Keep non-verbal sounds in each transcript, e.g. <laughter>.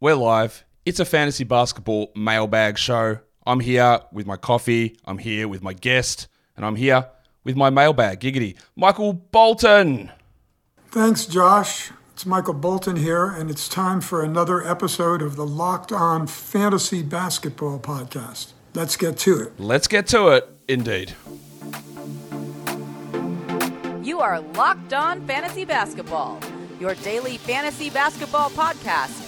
We're live. It's a fantasy basketball mailbag show. I'm here with my coffee. I'm here with my guest, and I'm here with my mailbag. Giggity, Michael Bolton. Thanks, Josh. It's Michael Bolton here, and it's time for another episode of the Locked On Fantasy Basketball Podcast. Let's get to it. Let's get to it, indeed. You are Locked On Fantasy Basketball, your daily fantasy basketball podcast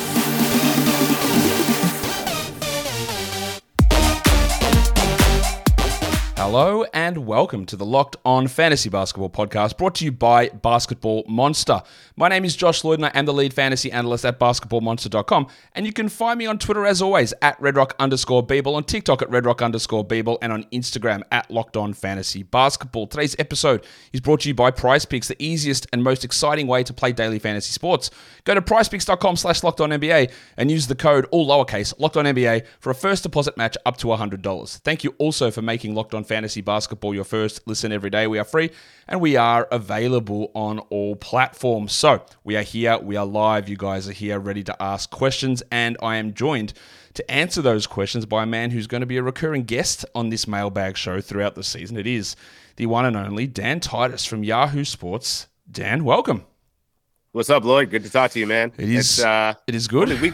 Hello and welcome to the Locked On Fantasy Basketball Podcast brought to you by Basketball Monster. My name is Josh Lloyd and I am the lead fantasy analyst at basketballmonster.com. And you can find me on Twitter as always at redrock underscore bball, on TikTok at redrock underscore bball, and on Instagram at Locked On Fantasy Basketball. Today's episode is brought to you by Prize Picks, the easiest and most exciting way to play daily fantasy sports. Go to prizepicks.com slash locked on NBA and use the code all lowercase locked on NBA for a first deposit match up to $100. Thank you also for making Locked On Fantasy Basketball your first listen every day. We are free and we are available on all platforms. So we are here, we are live. You guys are here ready to ask questions, and I am joined to answer those questions by a man who's going to be a recurring guest on this mailbag show throughout the season. It is the one and only Dan Titus from Yahoo Sports. Dan, welcome. What's up, Lloyd? Good to talk to you, man. It is. It's, uh, it is good. Only week,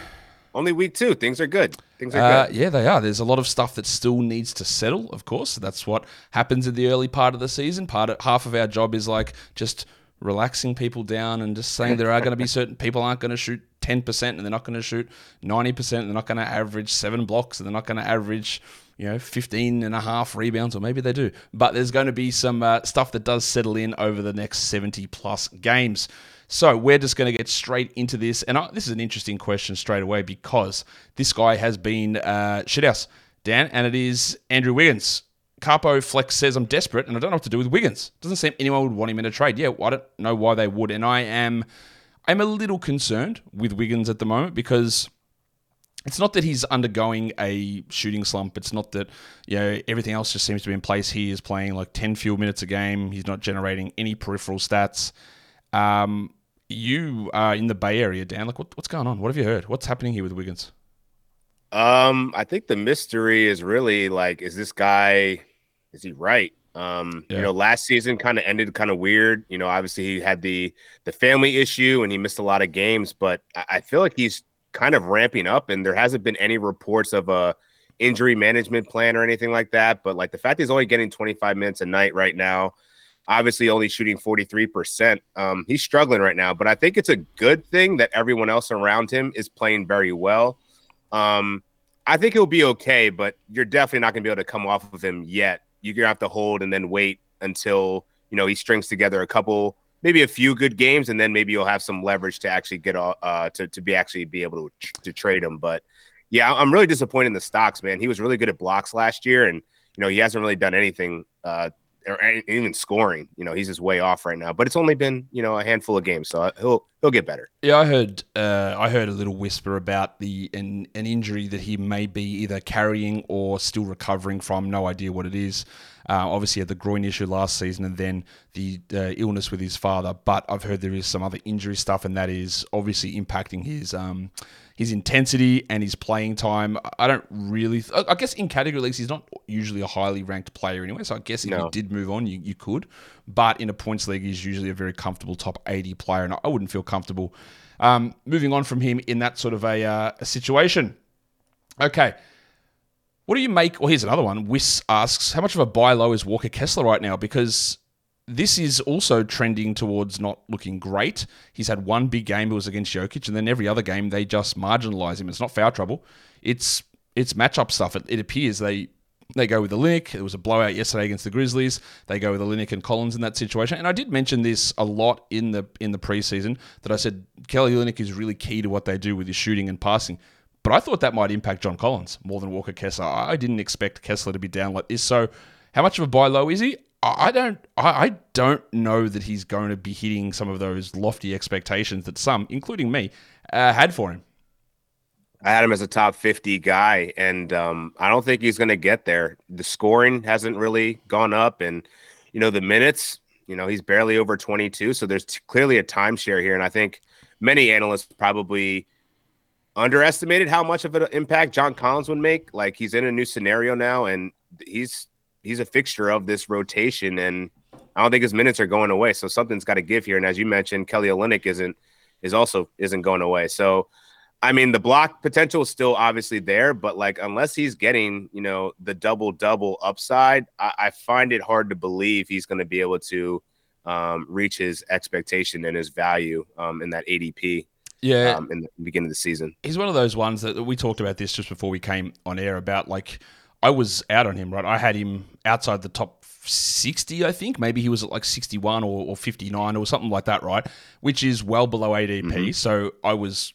only week two. Things are good. Things are Uh, good. yeah, they are. There's a lot of stuff that still needs to settle, of course. That's what happens in the early part of the season. Part of, half of our job is like just relaxing people down and just saying there are going to be <laughs> certain people aren't going to shoot 10% and they're not going to shoot 90% and they're not going to average seven blocks and they're not going to average you know 15 and a half rebounds or maybe they do. But there's going to be some uh, stuff that does settle in over the next 70 plus games. So we're just going to get straight into this. And I, this is an interesting question straight away because this guy has been uh, shithouse. Dan and it is andrew wiggins. Carpo Flex says I'm desperate and I don't know what to do with Wiggins. Doesn't seem anyone would want him in a trade. Yeah, I don't know why they would, and I am I'm a little concerned with Wiggins at the moment because it's not that he's undergoing a shooting slump. It's not that you know everything else just seems to be in place. He is playing like ten fewer minutes a game. He's not generating any peripheral stats. Um, you are in the Bay Area, Dan. Like, what, what's going on? What have you heard? What's happening here with Wiggins? Um, I think the mystery is really like, is this guy, is he right? Um, Yeah. you know, last season kind of ended kind of weird. You know, obviously he had the the family issue and he missed a lot of games, but I, I feel like he's kind of ramping up, and there hasn't been any reports of a injury management plan or anything like that. But like the fact he's only getting 25 minutes a night right now, obviously only shooting 43%. Um, he's struggling right now, but I think it's a good thing that everyone else around him is playing very well. Um, I think he'll be okay, but you're definitely not going to be able to come off of him yet. You're going to have to hold and then wait until, you know, he strings together a couple, maybe a few good games, and then maybe you'll have some leverage to actually get, uh, to, to be actually be able to, to trade him. But yeah, I'm really disappointed in the stocks, man. He was really good at blocks last year, and, you know, he hasn't really done anything, uh, or even scoring. You know, he's just way off right now. But it's only been you know a handful of games, so he'll he'll get better. Yeah, I heard. Uh, I heard a little whisper about the an, an injury that he may be either carrying or still recovering from. No idea what it is. Uh, obviously, had the groin issue last season, and then the uh, illness with his father. But I've heard there is some other injury stuff, and that is obviously impacting his um, his intensity and his playing time. I don't really. I I guess in category leagues, he's not usually a highly ranked player anyway. So I guess if No. he did move on, you, you could. But in a points league, he's usually a very comfortable top 80 player, and I wouldn't feel comfortable um, moving on from him in that sort of a, uh, a situation. Okay. What do you make? Well, here's another one. Wiss asks, how much of a buy low is Walker Kessler right now? Because this is also trending towards not looking great. He's had one big game, it was against Jokic, and then every other game they just marginalize him. It's not foul trouble. It's it's matchup stuff. It, it appears they they go with the Olynyk. It was a blowout yesterday against the Grizzlies. They go with the Olynyk and Collins in that situation. And I did mention this a lot in the in the preseason that I said Kelly Olynyk is really key to what they do with his shooting and passing. But I thought that might impact John Collins more than Walker Kessler. I I didn't expect Kessler to be down like this. So, how much of a buy low is he? I don't. I I don't know that he's going to be hitting some of those lofty expectations that some, including me, uh, had for him. I had him as a top 50 guy, and um, I don't think he's going to get there. The scoring hasn't really gone up, and you know the minutes. You know he's barely over 22, so there's t- clearly a timeshare here, and I think many analysts probably underestimated how much of an impact John Collins would make. Like he's in a new scenario now, and he's he's a fixture of this rotation, and I don't think his minutes are going away. So something's got to give here. And as you mentioned, Kelly Olynyk isn't is also isn't going away. So I mean, the block potential is still obviously there, but like unless he's getting, you know, the double double upside, I, I, find it hard to believe he's going to be able to um, reach his expectation and his value um, in that ADP. Yeah, um, in the beginning of the season, he's one of those ones that we talked about this just before we came on air about. Like, I was out on him, right? I had him outside the top 60, I think. Maybe he was at like 61 or, or 59 or something like that, right? Which is well below ADP. Mm-hmm. So I was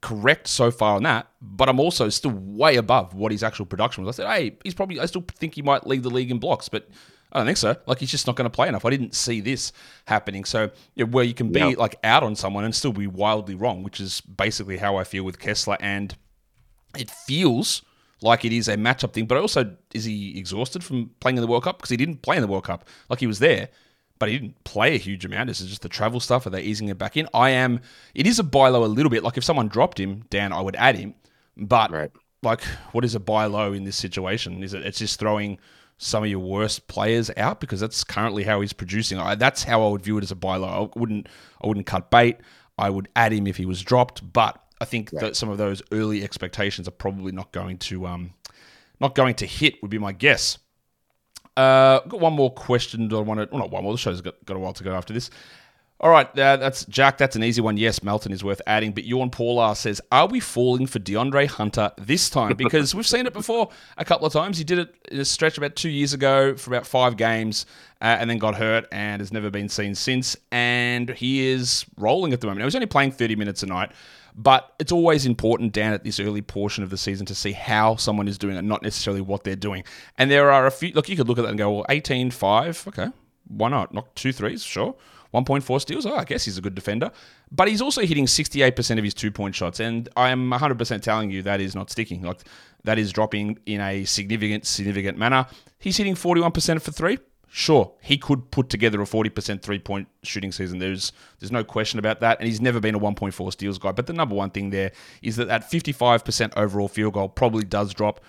correct so far on that, but I'm also still way above what his actual production was. I said, hey, he's probably, I still think he might lead the league in blocks, but I don't think so. Like he's just not going to play enough. I didn't see this happening. So know, where you can be yep. like out on someone and still be wildly wrong, which is basically how I feel with Kessler. And it feels like it is a matchup thing, but also is he exhausted from playing in the World Cup because he didn't play in the World Cup. Like he was there, but he didn't play a huge amount. This is just the travel stuff. Are they easing it back in? I am. It is a buy low a little bit. Like if someone dropped him down, I would add him. But right. like, what is a buy low in this situation? Is it? It's just throwing some of your worst players out because that's currently how he's producing. I, that's how I would view it as a buy low. I wouldn't. I wouldn't cut bait. I would add him if he was dropped, but I think right. that some of those early expectations are probably not going to um, not going to hit. Would be my guess. Uh, got one more question. Do I want to? Well, not one more. The show's got, got a while to go after this. All right, uh, that's Jack. That's an easy one. Yes, Melton is worth adding. But Ewan Paular says, "Are we falling for De'Andre Hunter this time? Because we've seen it before a couple of times. He did it in a stretch about two years ago for about five games, uh, and then got hurt and has never been seen since. And he is rolling at the moment. Now, he's only playing thirty minutes a night." But it's always important down at this early portion of the season to see how someone is doing and not necessarily what they're doing. And there are a few, look, you could look at that and go, well, 18 5, okay, why not? Knock two threes, sure. 1.4 steals, oh, I guess he's a good defender. But he's also hitting 68% of his two point shots. And I am 100% telling you that is not sticking. Like, that is dropping in a significant, significant manner. He's hitting 41% for three sure, he could put together a 40% three point shooting season. There's there's no question about that. And he's never been a 1.4 steals guy. But the number one thing there is that that 55% overall field goal probably does drop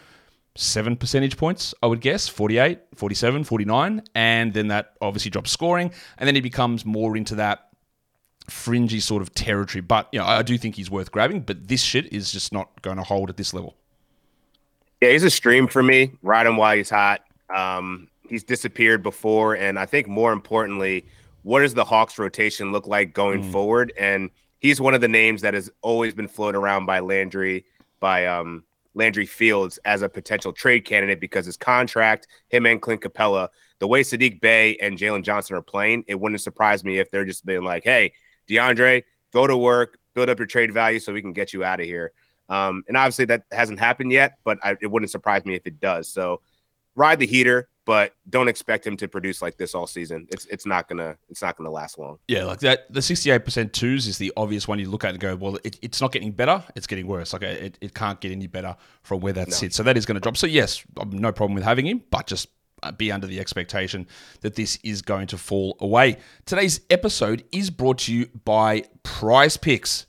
seven percentage points, I would guess 48, 47, 49. And then that obviously drops scoring. And then he becomes more into that fringy sort of territory. But you know, I do think he's worth grabbing, but this shit is just not going to hold at this level. Yeah, he's a stream for me. Ride him while he's hot. Um, he's disappeared before, and I think more importantly, what does the Hawks rotation look like going mm. forward? And he's one of the names that has always been floated around by Landry, by um, Landry Fields as a potential trade candidate because his contract, him and Clint Capela, the way Sadiq Bey and Jalen Johnson are playing, it wouldn't surprise me if they're just being like, "Hey, DeAndre, go to work, build up your trade value so we can get you out of here." Um, and obviously that hasn't happened yet, but I, it wouldn't surprise me if it does. So ride the heater but don't expect him to produce like this all season. It's it's not gonna it's not gonna last long. Yeah, like that. The sixty eight percent twos is the obvious one you look at and go, well, it, it's not getting better. It's getting worse. Like it, it can't get any better from where that no. sits. So that is going to drop. So yes, no problem with having him, but just uh, be under the expectation that this is going to fall away. Today's episode is brought to you by Prize Picks.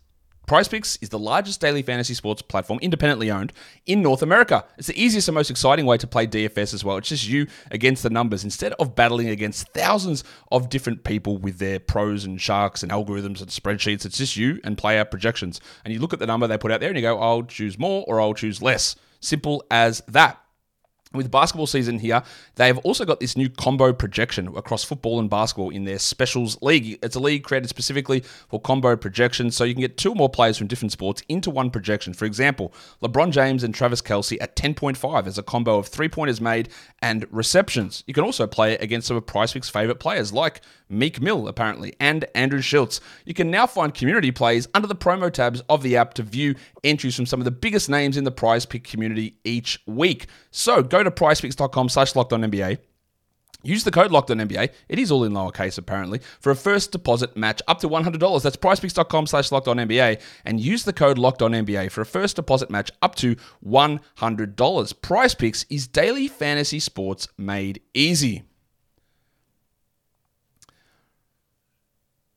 PrizePicks is the largest daily fantasy sports platform independently owned in North America. It's the easiest and most exciting way to play DFS as well. It's just you against the numbers instead of battling against thousands of different people with their pros and sharks and algorithms and spreadsheets. It's just you and player projections. And you look at the number they put out there and you go, I'll choose more or I'll choose less. Simple as that with basketball season here, they've also got this new combo projection across football and basketball in their specials league. It's a league created specifically for combo projections, so you can get two or more players from different sports into one projection. For example, LeBron James and Travis Kelce at 10.5 as a combo of three pointers made and receptions. You can also play against some of PrizePicks' favorite players like Meek Mill, apparently, and Andrew Schulz. You can now find community plays under the promo tabs of the app to view entries from some of the biggest names in the prize pick community each week. So go to prizepicks.com slash NBA. Use the code locked on NBA. It is all in lowercase apparently for a first deposit match up to $100. That's prizepicks.com slash locked and use the code locked on for a first deposit match up to $100. Prize Picks is daily fantasy sports made easy.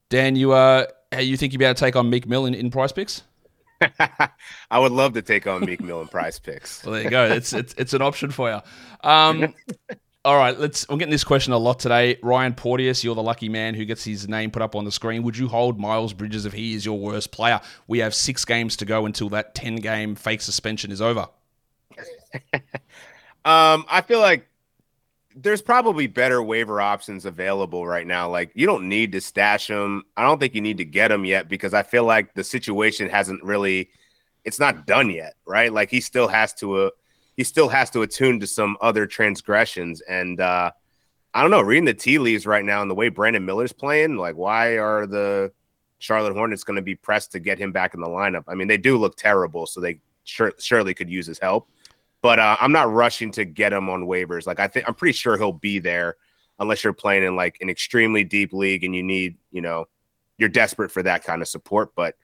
Dan, you uh, you think you'd be able to take on Meek Mill in, in Prize Picks? <laughs> I would love to take on Meek Mill in Prize Picks. Well, there you go. It's it's, it's an option for you. Um, <laughs> all right, let's. I'm getting this question a lot today. Ryan Porteous, you're the lucky man who gets his name put up on the screen. Would you hold Miles Bridges if he is your worst player? We have six games to go until that 10 game fake suspension is over. <laughs> um, I feel like there's probably better waiver options available right now. Like you don't need to stash them. I don't think you need to get them yet because I feel like the situation hasn't really. It's not done yet, right? Like he still has to. Uh, he still has to attune to some other transgressions. And uh, I don't know, reading the tea leaves right now and the way Brandon Miller's playing, like why are the Charlotte Hornets going to be pressed to get him back in the lineup? I mean, they do look terrible, so they sure, surely could use his help. But uh, I'm not rushing to get him on waivers. Like I think I'm pretty sure he'll be there unless you're playing in like an extremely deep league and you need, you know, you're desperate for that kind of support. But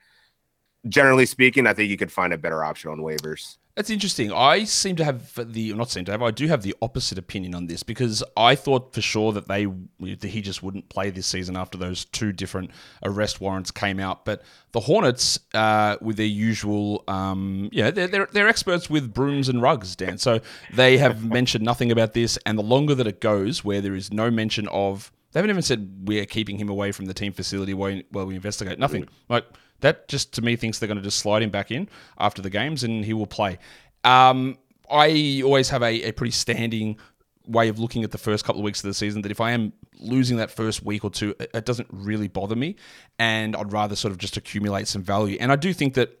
generally speaking, I think you could find a better option on waivers. That's interesting. I seem to have the not seem to have. I do have the opposite opinion on this because I thought for sure that they that he just wouldn't play this season after those two different arrest warrants came out. But the Hornets, uh, with their usual, um, yeah, they're, they're they're experts with brooms and rugs, Dan. So they have <laughs> mentioned nothing about this. And the longer that it goes, where there is no mention of, they haven't even said we're keeping him away from the team facility while, while we investigate. Nothing. Like that just to me thinks they're going to just slide him back in after the games and he will play. Um, I always have a, a pretty standing way of looking at the first couple of weeks of the season that if I am losing that first week or two, it doesn't really bother me. And I'd rather sort of just accumulate some value. And I do think that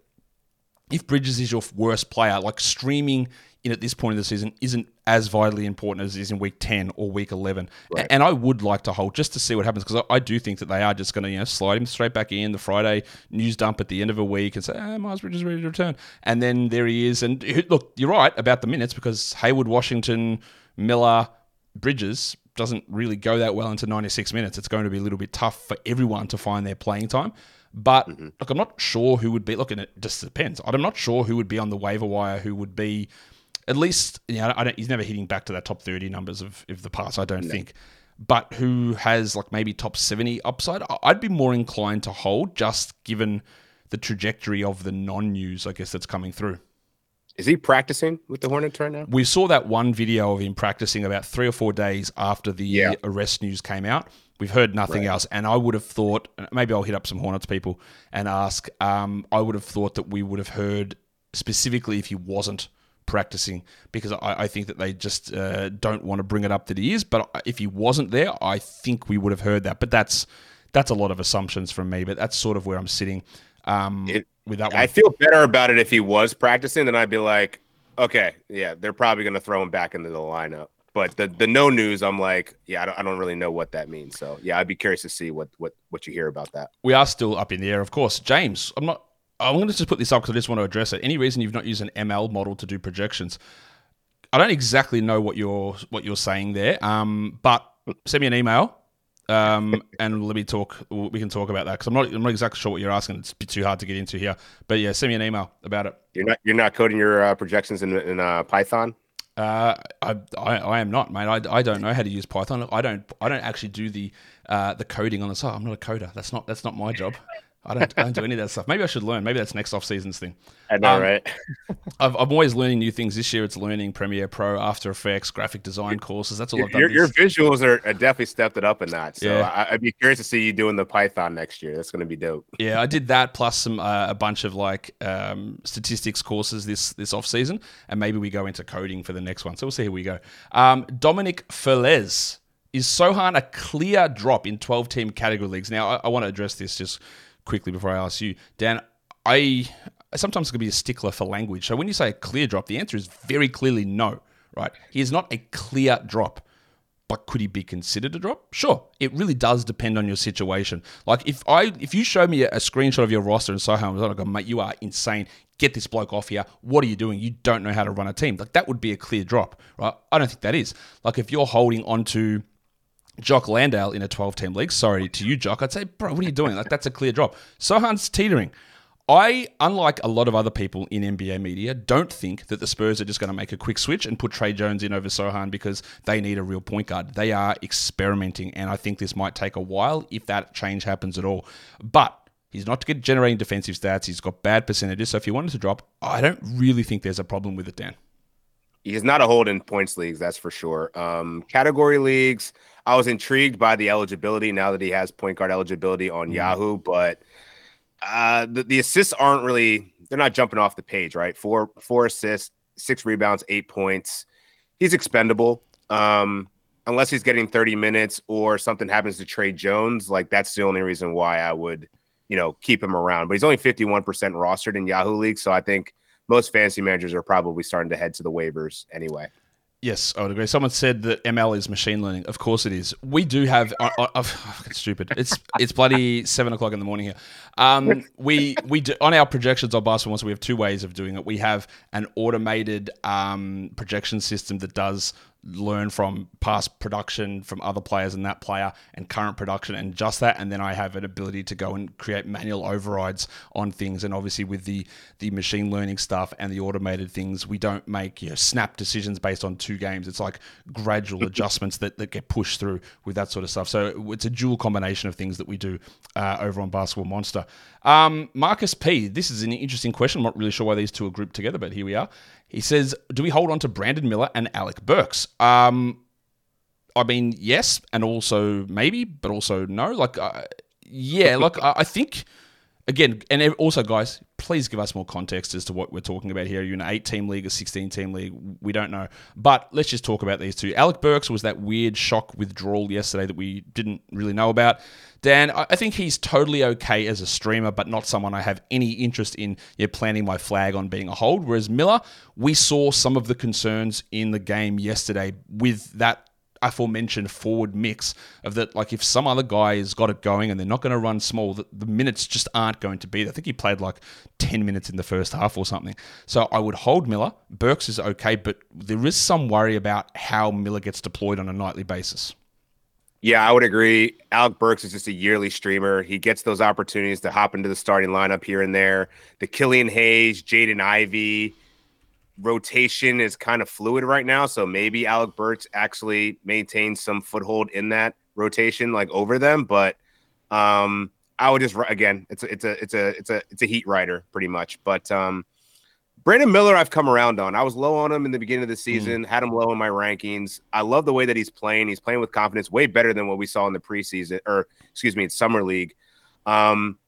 if Bridges is your worst player, like streaming in at this point of the season isn't as vitally important as it is in week 10 or week 11. Right. And I would like to hold just to see what happens because I, I, do think that they are just going to you know slide him straight back in the Friday news dump at the end of a week and say, ah, Miles Bridges is ready to return. And then there he is. And look, you're right about the minutes because Hayward, Washington, Miller, Bridges doesn't really go that well into 96 minutes. It's going to be a little bit tough for everyone to find their playing time. But mm-hmm. look, I'm not sure who would be. Look, and it just depends. I'm not sure who would be on the waiver wire who would be at least you know, I don't, he's never hitting back to that top 30 numbers of, of the past, I don't no. think. But who has like maybe top 70 upside? I'd be more inclined to hold just given the trajectory of the non news, I guess, that's coming through. Is he practicing with the Hornets right now? We saw that one video of him practicing about three or four days after the yeah. arrest news came out. We've heard nothing right. else. And I would have thought, maybe I'll hit up some Hornets people and ask, um, I would have thought that we would have heard specifically if he wasn't practicing because I, I think that they just uh, don't want to bring it up that he is. But if he wasn't there, I think we would have heard that. But that's that's a lot of assumptions from me. But that's sort of where I'm sitting um, it, with that one. I feel better about it if he was practicing. Then I'd be like, okay, yeah, they're probably going to throw him back into the lineup. But the the no news, I'm like, yeah, I don't, I don't really know what that means. So yeah, I'd be curious to see what what what you hear about that. We are still up in the air, of course. James, I'm not I'm going to just put this up because I just want to address it. Any reason you've not used an ML model to do projections? I don't exactly know what you're what you're saying there, um, but send me an email um, <laughs> and let me talk. We can talk about that because I'm not I'm not exactly sure what you're asking. It's a bit too hard to get into here. But yeah, send me an email about it. You're not you're not coding your uh, projections in, in uh, Python. Uh, I, I, I am not, mate. I, I don't know how to use Python. I don't I don't actually do the uh, the coding on the side. I'm not a coder. That's not that's not my job. I don't, I don't do any of that stuff. Maybe I should learn. Maybe that's next off season's thing. I know, um, right? <laughs> I've, I'm always learning new things. This year, it's learning Premiere Pro, After Effects, graphic design courses. That's all I've done. Your, your visuals are, are, definitely stepped it up in that. So yeah. I, would be curious to see you doing the Python next year. That's going to be dope. Yeah, I did that plus some uh, a bunch of like um, statistics courses this this off season, and maybe we go into coding for the next one. So we'll see how we go. Um, Dominic Felez. Is Sochan a clear drop in 12 team category leagues? Now, I, I want to address this just quickly before I ask you, Dan. I sometimes can be a stickler for language. So when you say a clear drop, the answer is very clearly no. Right? He is not a clear drop. But could he be considered a drop? Sure. It really does depend on your situation. Like if I if you show me a, screenshot of your roster and Sochan was like, oh, mate, you are insane. Get this bloke off here. What are you doing? You don't know how to run a team. Like that would be a clear drop, right? I don't think that is. Like if you're holding onto Jock Landale in a 12 team league. Sorry to you, Jock. I'd say, bro, what are you doing? Like, that's a clear drop. Sochan's teetering. I, unlike a lot of other people in NBA media, don't think that the Spurs are just going to make a quick switch and put Tre Jones in over Sochan because they need a real point guard. They are experimenting, and I think this might take a while if that change happens at all. But He's not generating defensive stats. He's got bad percentages. So if you wanted to drop, I don't really think there's a problem with it, Dan. He's not a hold in points leagues, that's for sure. Um, category leagues, I was intrigued by the eligibility now that he has point guard eligibility on mm. Yahoo, but uh, the, the assists aren't really they're not jumping off the page, right? Four four assists, six rebounds, eight points. He's expendable. Um, unless he's getting 30 minutes or something happens to Tre Jones, like that's the only reason why I would, you know, keep him around. But he's only 51% rostered in Yahoo League, so I think most fantasy managers are probably starting to head to the waivers anyway. Yes, I would agree. Someone said that ML is machine learning. Of course it is. We do have. Uh, uh, it's stupid. It's it's bloody seven o'clock in the morning here. Um, we we do, on our projections on Basketball so we have two ways of doing it. We have an automated um, projection system that does learn from past production from other players and that player and current production and just that. And then I have an ability to go and create manual overrides on things. And obviously with the the machine learning stuff and the automated things we don't make you know snap decisions based on two games. It's like gradual <laughs> adjustments that, that get pushed through with that sort of stuff. So it's a dual combination of things that we do uh, over on Basketball Monster. Um, Marcus P this is an interesting question. I'm not really sure why these two are grouped together but here we are he says, "Do we hold on to Brandon Miller and Alec Burks?" Um, I mean, yes, and also maybe, but also no. Like, uh, yeah, like I, I think again, and also, guys, please give us more context as to what we're talking about here. You're you an eight team league, a 16 team league? We don't know. But let's just talk about these two. Alec Burks was that weird shock withdrawal yesterday that we didn't really know about. Dan, I think he's totally okay as a streamer, but not someone I have any interest in know, planting my flag on being a hold. Whereas Miller, we saw some of the concerns in the game yesterday with that aforementioned forward mix of that, like if some other guy has got it going and they're not going to run small, the, the minutes just aren't going to be there. I think he played like 10 minutes in the first half or something. So I would hold Miller. Burks is okay, but there is some worry about how Miller gets deployed on a nightly basis. Yeah, I would agree. Alec Burks is just a yearly streamer. He gets those opportunities to hop into the starting lineup here and there. The Killian Hayes, Jaden Ivey, rotation is kind of fluid right now. So maybe Alec Burks actually maintains some foothold in that rotation, like over them. But um, I would just again, it's a, it's a it's a it's a it's a heat rider pretty much. But um, Brandon Miller, I've come around on. I was low on him in the beginning of the hmm. season, mm. had him low in my rankings. I love the way that he's playing. He's playing with confidence, way better than what we saw in the preseason, or excuse me, in summer league. Um,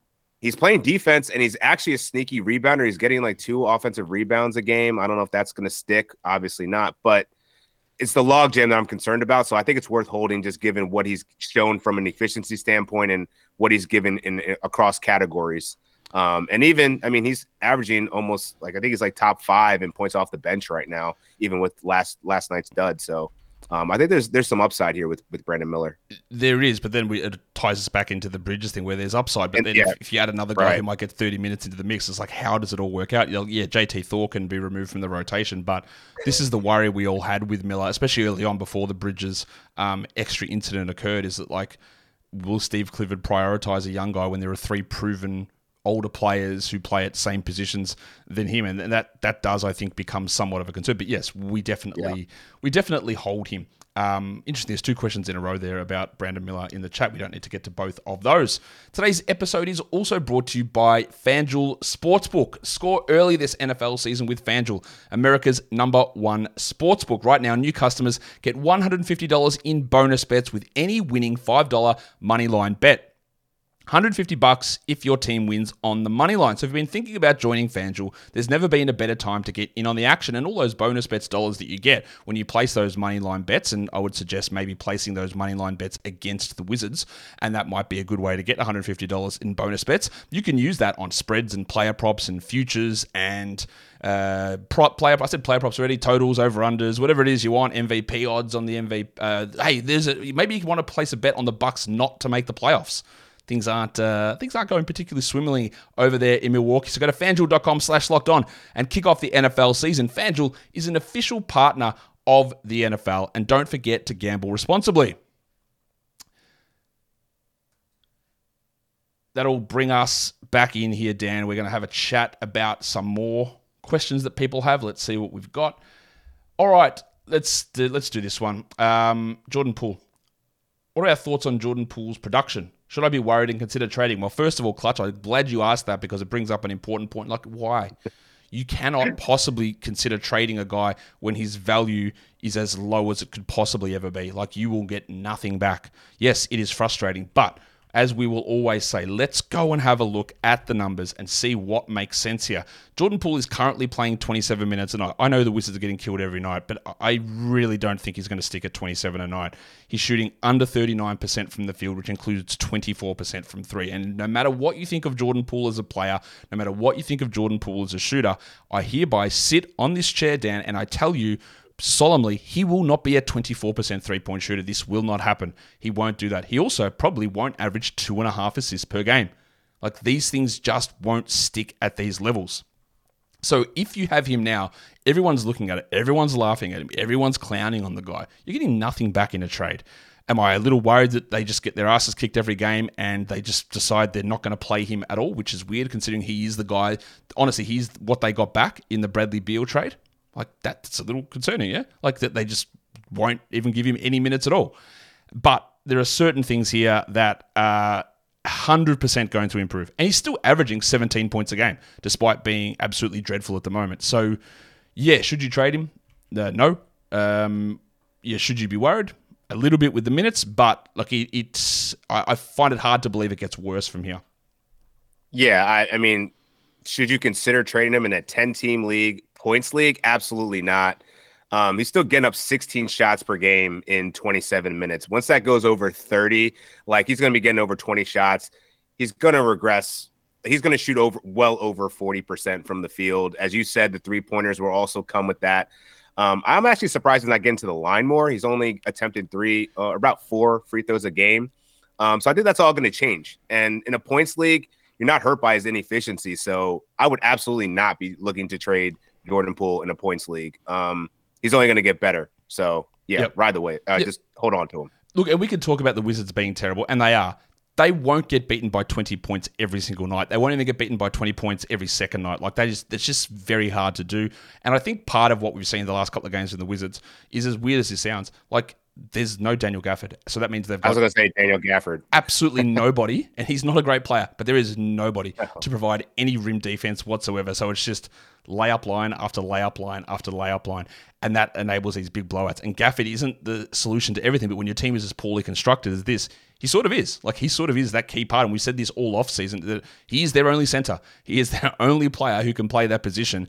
he's playing defense and he's actually a sneaky rebounder. He's getting like two offensive rebounds a game. I don't know if that's going to stick. Obviously not, but it's the logjam that I'm concerned about. So I think it's worth holding, just given what he's shown from an efficiency standpoint and what he's given in, in across categories. Um, and even, I mean, he's averaging almost like I think he's like top five in points off the bench right now, even with last last night's dud. So um, I think there's there's some upside here with with Brandon Miller. There is, but then we, it ties us back into the Bridges thing where there's upside. But and, then yeah, if, if, you add another guy right. who might get 30 minutes into the mix, it's like how does it all work out? You know, yeah, JT Thor can be removed from the rotation, but this is the worry we all had with Miller, especially early on before the Bridges um, extra incident occurred. Is that like will Steve Clifford prioritize a young guy when there are three proven older players who play at same positions than him, and that that does, I think, become somewhat of a concern. But yes, we definitely yeah. we definitely hold him. Um, interesting. There's two questions in a row there about Brandon Miller in the chat. We don't need to get to both of those. Today's episode is also brought to you by FanDuel Sportsbook. Score early this NFL season with FanDuel, America's number one sportsbook. Right now, new customers get $150 in bonus bets with any winning $5 money line bet. 150 bucks if your team wins on the money line. So if you've been thinking about joining FanDuel, there's never been a better time to get in on the action and all those bonus bets dollars that you get when you place those money line bets. And I would suggest maybe placing those money line bets against the Wizards, and that might be a good way to get $150 in bonus bets. You can use that on spreads and player props and futures and uh, prop player. I said player props already. Totals, over unders, whatever it is you want. MVP odds on the MVP. Uh, hey, there's a maybe you want to place a bet on the Bucks not to make the playoffs things aren't uh, things aren't going particularly swimmingly over there in Milwaukee. So go to fanduel.com slash locked on and kick off the NFL season. FanDuel is an official partner of the NFL. And don't forget to gamble responsibly. That'll bring us back in here, Dan. We're going to have a chat about some more questions that people have. Let's see what we've got. All right, let's do, let's do this one. Um, Jordan Poole. What are our thoughts on Jordan Poole's production Should I be worried and consider trading? Well, first of all, Clutch, I'm glad you asked that because it brings up an important point. Like, why? You cannot possibly consider trading a guy when his value is as low as it could possibly ever be. Like, you will get nothing back. Yes, it is frustrating, but as we will always say, let's go and have a look at the numbers and see what makes sense here. Jordan Poole is currently playing 27 minutes a night. I know the Wizards are getting killed every night, but I really don't think he's going to stick at 27 a night. He's shooting under 39% from the field, which includes 24% from three. And no matter what you think of Jordan Poole as a player, no matter what you think of Jordan Poole as a shooter, I hereby sit on this chair, Dan, and I tell you solemnly, he will not be a 24% three point shooter. This will not happen. He won't do that. He also probably won't average two and a half assists per game. Like these things just won't stick at these levels. So if you have him now, everyone's looking at it, everyone's laughing at him, everyone's clowning on the guy. You're getting nothing back in a trade. Am I a little worried that they just get their asses kicked every game and they just decide they're not going to play him at all, which is weird considering he is the guy. Honestly, he's what they got back in the Bradley Beal trade. Like that's a little concerning, yeah? Like that they just won't even give him any minutes at all. But there are certain things here that are 100% going to improve. And he's still averaging 17 points a game, despite being absolutely dreadful at the moment. So, yeah, should you trade him? Uh, no. Um, yeah, should you be worried? A little bit with the minutes, but like it, it's, I, I find it hard to believe it gets worse from here. Yeah, I, I mean, should you consider trading him in a 10 team league points league? Absolutely not. Um, he's still getting up 16 shots per game in 27 minutes. Once that goes over 30, like he's going to be getting over 20 shots, he's going to regress. He's going to shoot over well over 40% from the field. As you said, the three pointers will also come with that. Um, I'm actually surprised he's not getting to the line more. He's only attempted three, uh, about four free throws a game. Um, so I think that's all going to change. And in a points league, you're not hurt by his inefficiency. So I would absolutely not be looking to trade Jordan Poole in a points league. Um, he's only going to get better. So yeah, yep. ride the way. Uh, yep. Just hold on to him. Look, and we can talk about the Wizards being terrible, and they are. They won't get beaten by 20 points every single night. They won't even get beaten by 20 points every second night. Like that is, it's just very hard to do. And I think part of what we've seen in the last couple of games in the Wizards is as weird as it sounds. Like there's no Daniel Gafford. So that means they've got. I was going to say Daniel Gafford. Absolutely <laughs> nobody. and he's not a great player, but there is nobody to provide any rim defense whatsoever. So it's just layup line after layup line after layup line. And that enables these big blowouts. And Gafford isn't the solution to everything, but when your team is as poorly constructed as this, he sort of is. Like he sort of is that key part. And we said this all off season that he is their only center. He is their <laughs> only player who can play that position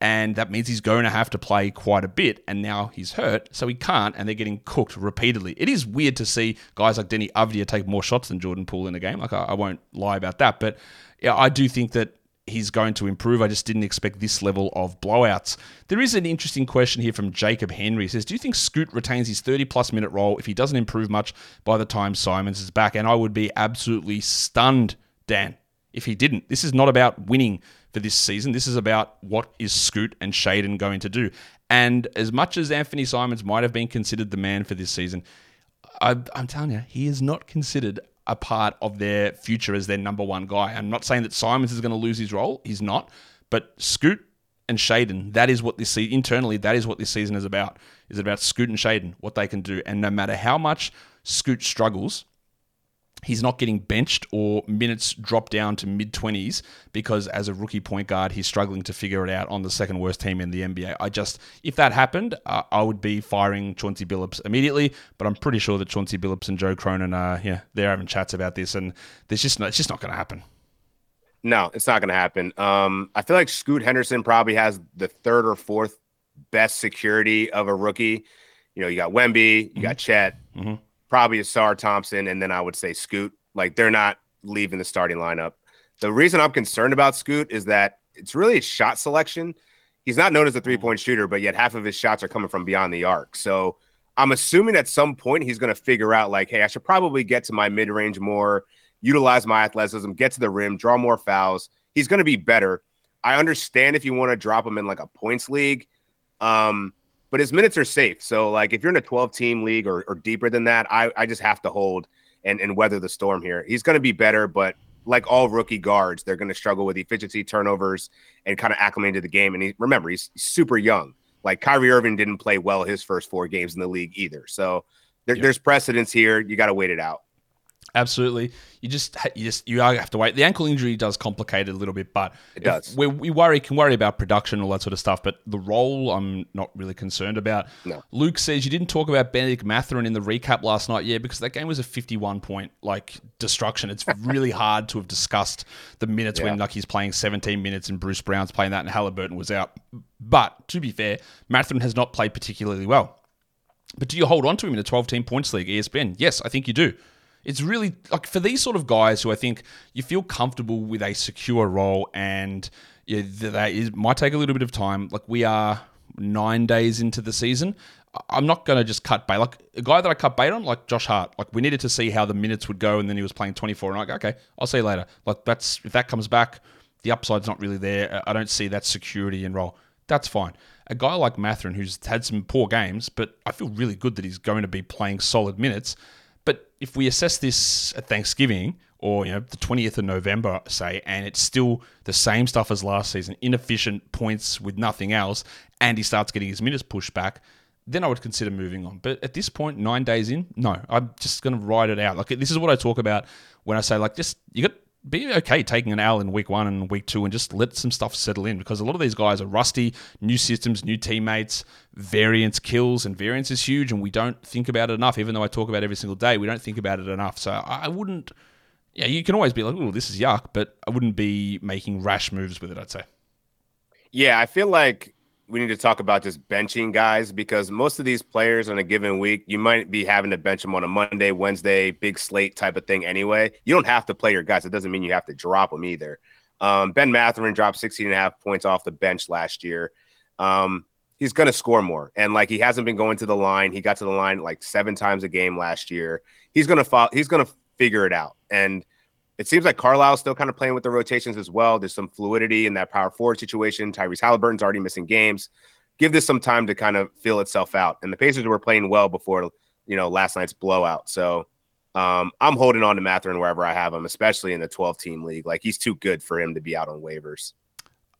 and that means he's going to have to play quite a bit. And now he's hurt, so he can't, and they're getting cooked repeatedly. It is weird to see guys like Deni Avdija take more shots than Jordan Poole in a game. Like I, I won't lie about that, but yeah, I do think that he's going to improve. I just didn't expect this level of blowouts. There is an interesting question here from Jacob Henry. He says, Do you think Scoot retains his 30 plus minute role if he doesn't improve much by the time Simons is back? And I would be absolutely stunned, Dan, if he didn't. This is not about winning for this season. This is about what is Scoot and Shaedon going to do. And as much as Anthony Simons might have been considered the man for this season, I, am telling you, he is not considered a part of their future as their number one guy. I'm not saying that Simons is going to lose his role. He's not. But Scoot and Shaedon, that is what this season, internally, that is what this season is about. Is about Scoot and Shaedon, what they can do. And no matter how much Scoot struggles, he's not getting benched or minutes drop down to mid 20s because as a rookie point guard he's struggling to figure it out on the second worst team in the NBA. I just if that happened, uh, I would be firing Chauncey Billups immediately, but I'm pretty sure that Chauncey Billups and Joe Cronin are yeah, they're having chats about this and there's just no, it's just not going to happen. No, it's not going to happen. Um, I feel like Scoot Henderson probably has the third or fourth best security of a rookie. You know, you got Wemby, you mm-hmm. got Chet, mm-hmm probably Ausar Thompson, and then I would say Scoot. Like they're not leaving the starting lineup. The reason I'm concerned about Scoot is that it's really a shot selection. He's not known as a three point shooter, but yet half of his shots are coming from beyond the arc. So I'm assuming at some point he's going to figure out, like, hey, I should probably get to my mid range more, utilize my athleticism, get to the rim, draw more fouls. He's going to be better. I understand if you want to drop him in like a points league. Um, but his minutes are safe. So like if you're in a 12 team league or, or deeper than that, I, I just have to hold and, and weather the storm here. He's going to be better, but like all rookie guards, they're going to struggle with efficiency, turnovers, and kind of acclimate to the game. And he, remember, he's super young. Like Kyrie Irving didn't play well his first four games in the league either. So there, yep. there's precedence here. You got to wait it out. Absolutely. You just you just you have to wait. The ankle injury does complicate it a little bit, but it does. We, we worry can worry about production all that sort of stuff, but the role I'm not really concerned about. No. Luke says you didn't talk about Bennedict Mathurin in the recap last night, yeah, because that game was a 51 point like destruction. It's really <laughs> hard to have discussed the minutes Yeah. when he's playing 17 minutes and Bruce Brown's playing that and Halliburton was out. But to be fair, Mathurin has not played particularly well. But do you hold on to him in a 12 team points league, ESPN? Yes, I think you do. It's really like for these sort of guys who I think you feel comfortable with a secure role and yeah, that is, might take a little bit of time. Like we are nine days into the season. I- I'm not going to just cut bait. Like a guy that I cut bait on, like Josh Hart. Like we needed to see how the minutes would go, and then he was playing 24. And I'm like, okay, I'll see you later. Like that's if that comes back, the upside's not really there. I don't see that security in role. That's fine. A guy like Mathurin, who's had some poor games, but I feel really good that he's going to be playing solid minutes. But if we assess this at Thanksgiving or you know the 20th of November, say, and it's still the same stuff as last season, inefficient points with nothing else, and he starts getting his minutes pushed back, then I would consider moving on. But at this point, nine days in, no, I'm just going to ride it out. Like this is what I talk about when I say like just you got be okay taking an L in week one and week two and just let some stuff settle in because a lot of these guys are rusty, new systems, new teammates, variance kills, and variance is huge, and we don't think about it enough. Even though I talk about every single day, we don't think about it enough. So I I wouldn't. Yeah, you can always be like, "Oh, this is yuck," but I wouldn't be making rash moves with it. I'd say. Yeah, I feel like we need to talk about just benching guys because most of these players on a given week, you might be having to bench them on a Monday, Wednesday, big slate type of thing anyway. You don't have to play your guys. It doesn't mean you have to drop them either. Um, ben Mathurin dropped 16 and a half points off the bench last year. Um, he's going to score more. And like he hasn't been going to the line. He got to the line like seven times a game last year. He's going to follow, he's going to figure it out. And it seems like Carlisle's still kind of playing with the rotations as well. There's some fluidity in that power forward situation. Tyrese Halliburton's already missing games. Give this some time to kind of feel itself out. And the Pacers were playing well before, you know, last night's blowout. So um, I'm holding on to Mathurin wherever I have him, especially in the 12 team league. Like he's too good for him to be out on waivers.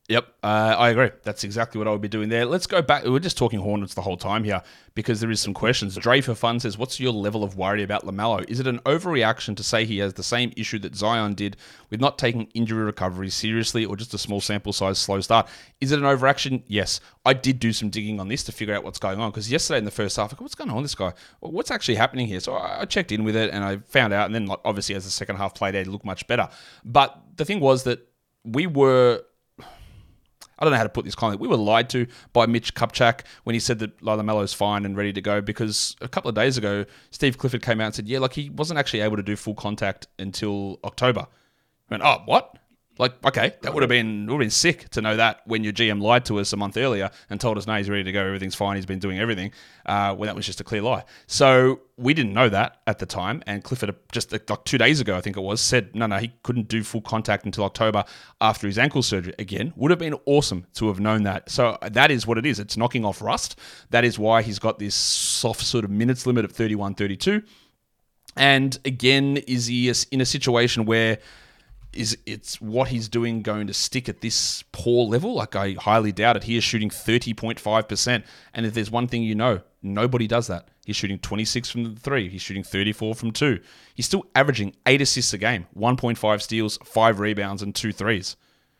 Yep, uh, I agree. That's exactly what I would be doing there. Let's go back. We're just talking Hornets the whole time here because there is some questions. Dre for fun says, "What's your level of worry about Lamelo? Is it an overreaction to say he has the same issue that Zion did with not taking injury recovery seriously, or just a small sample size slow start? Is it an overreaction? Yes, I did do some digging on this to figure out what's going on because yesterday in the first half, I what's going on with this guy? What's actually happening here? So I checked in with it and I found out, and then obviously as the second half played out, it looked much better. But the thing was that we were I don't know how to put this kindly. We were lied to by Mitch Kupchak when he said that Lamelo's fine and ready to go because a couple of days ago, Steve Clifford came out and said, yeah, like he wasn't actually able to do full contact until October. I went, oh, what? Like, okay, that would have been would have been sick to know that when your GM lied to us a month earlier and told us, no, he's ready to go, everything's fine, he's been doing everything, uh, when that was just a clear lie. So we didn't know that at the time, and Clifford just like two days ago, I think it was, said no, no, he couldn't do full contact until October after his ankle surgery. Again, would have been awesome to have known that. So that is what it is. It's knocking off rust. That is why he's got this soft sort of minutes limit of 31, 32. And again, is he in a situation where is it's what he's doing going to stick at this poor level? Like I highly doubt it. He is shooting 30.5%. And if there's one thing you know, nobody does that. He's shooting 26 from the three. He's shooting 34 from two. He's still averaging eight assists a game, 1.5 steals, five rebounds, and two threes.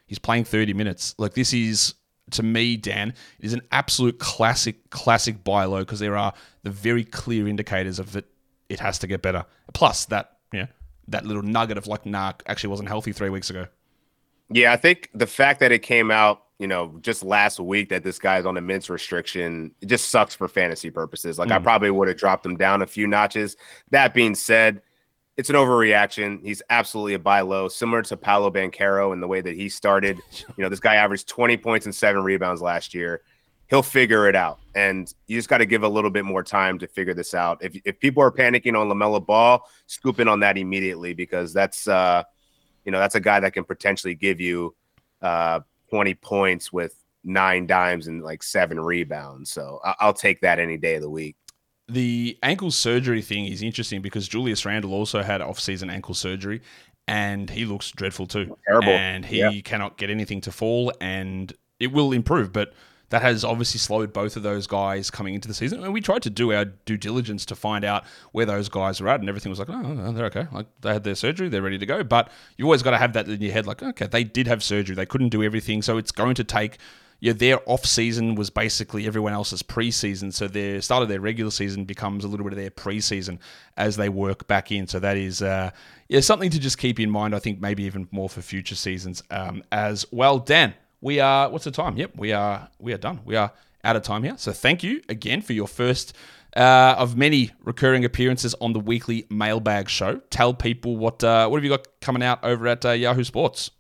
He's playing 30 minutes. Like this is to me, Dan, is an absolute classic, classic buy low because there are the very clear indicators of it. It has to get better. Plus that, that little nugget of like, nah, actually wasn't healthy three weeks ago. Yeah, I think the fact that it came out, you know, just last week that this guy's on a minutes restriction, it just sucks for fantasy purposes. Like I mm. probably would have dropped him down a few notches. That being said, it's an overreaction. He's absolutely a buy low, similar to Paolo Banchero in the way that he started. <laughs> You know, this guy averaged 20 points and seven rebounds last year. He'll figure it out. And you just got to give a little bit more time to figure this out. If, if people are panicking on LaMelo Ball, scoop in on that immediately because that's, uh, you know, that's a guy that can potentially give you uh, 20 points with nine dimes and like seven rebounds. So I- I'll take that any day of the week. The ankle surgery thing is interesting because Julius Randle also had off-season ankle surgery, and he looks dreadful too. Terrible. And he Yeah. cannot get anything to fall, and it will improve. But that has obviously slowed both of those guys coming into the season. And we tried to do our due diligence to find out where those guys were at, and everything was like, oh, they're okay. Like they had their surgery, they're ready to go. But you always got to have that in your head, like, okay, they did have surgery, they couldn't do everything, so it's going to take. Yeah, their off season was basically everyone else's preseason, so their start of their regular season becomes a little bit of their preseason as they work back in. So that is uh, yeah something to just keep in mind. I think maybe even more for future seasons um, as well. Dan, we are what's the time? Yep, we are we are done. We are out of time here. So thank you again for your first uh, of many recurring appearances on the weekly mailbag show. Tell people what uh, what have you got coming out over at uh, Yahoo Sports.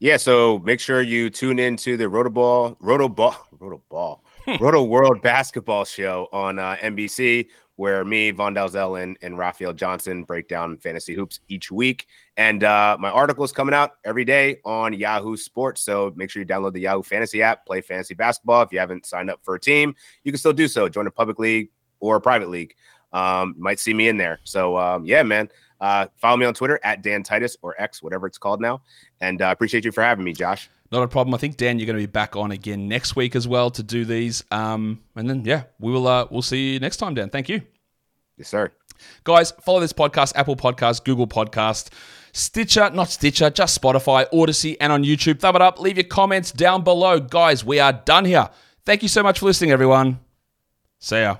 Yeah, so make sure you tune in to the Rotoball, Rotoball, <laughs> Rotoball, Roto World Basketball Show on uh, NBC where me, Vaughn Dalzell, and, and Raphielle Johnson break down fantasy hoops each week. And uh, my article is coming out every day on Yahoo Sports. So make sure you download the Yahoo Fantasy app, play fantasy basketball. If you haven't signed up for a team, you can still do so. Join a public league or a private league. Um, might see me in there. So um, yeah, man. Uh, follow me on Twitter at Dan Titus or X, whatever it's called now. And I uh, appreciate you for having me, Josh. Not a problem. I think Dan, you're going to be back on again next week as well to do these. Um, and then yeah, we will. Uh, we'll see you next time, Dan. Thank you. Yes, sir. Guys, follow this podcast, Apple Podcast, Google Podcast, Stitcher, not Stitcher, just Spotify, Odyssey, and on YouTube. Thumb it up. Leave your comments down below. Guys, we are done here. Thank you so much for listening, everyone. See ya.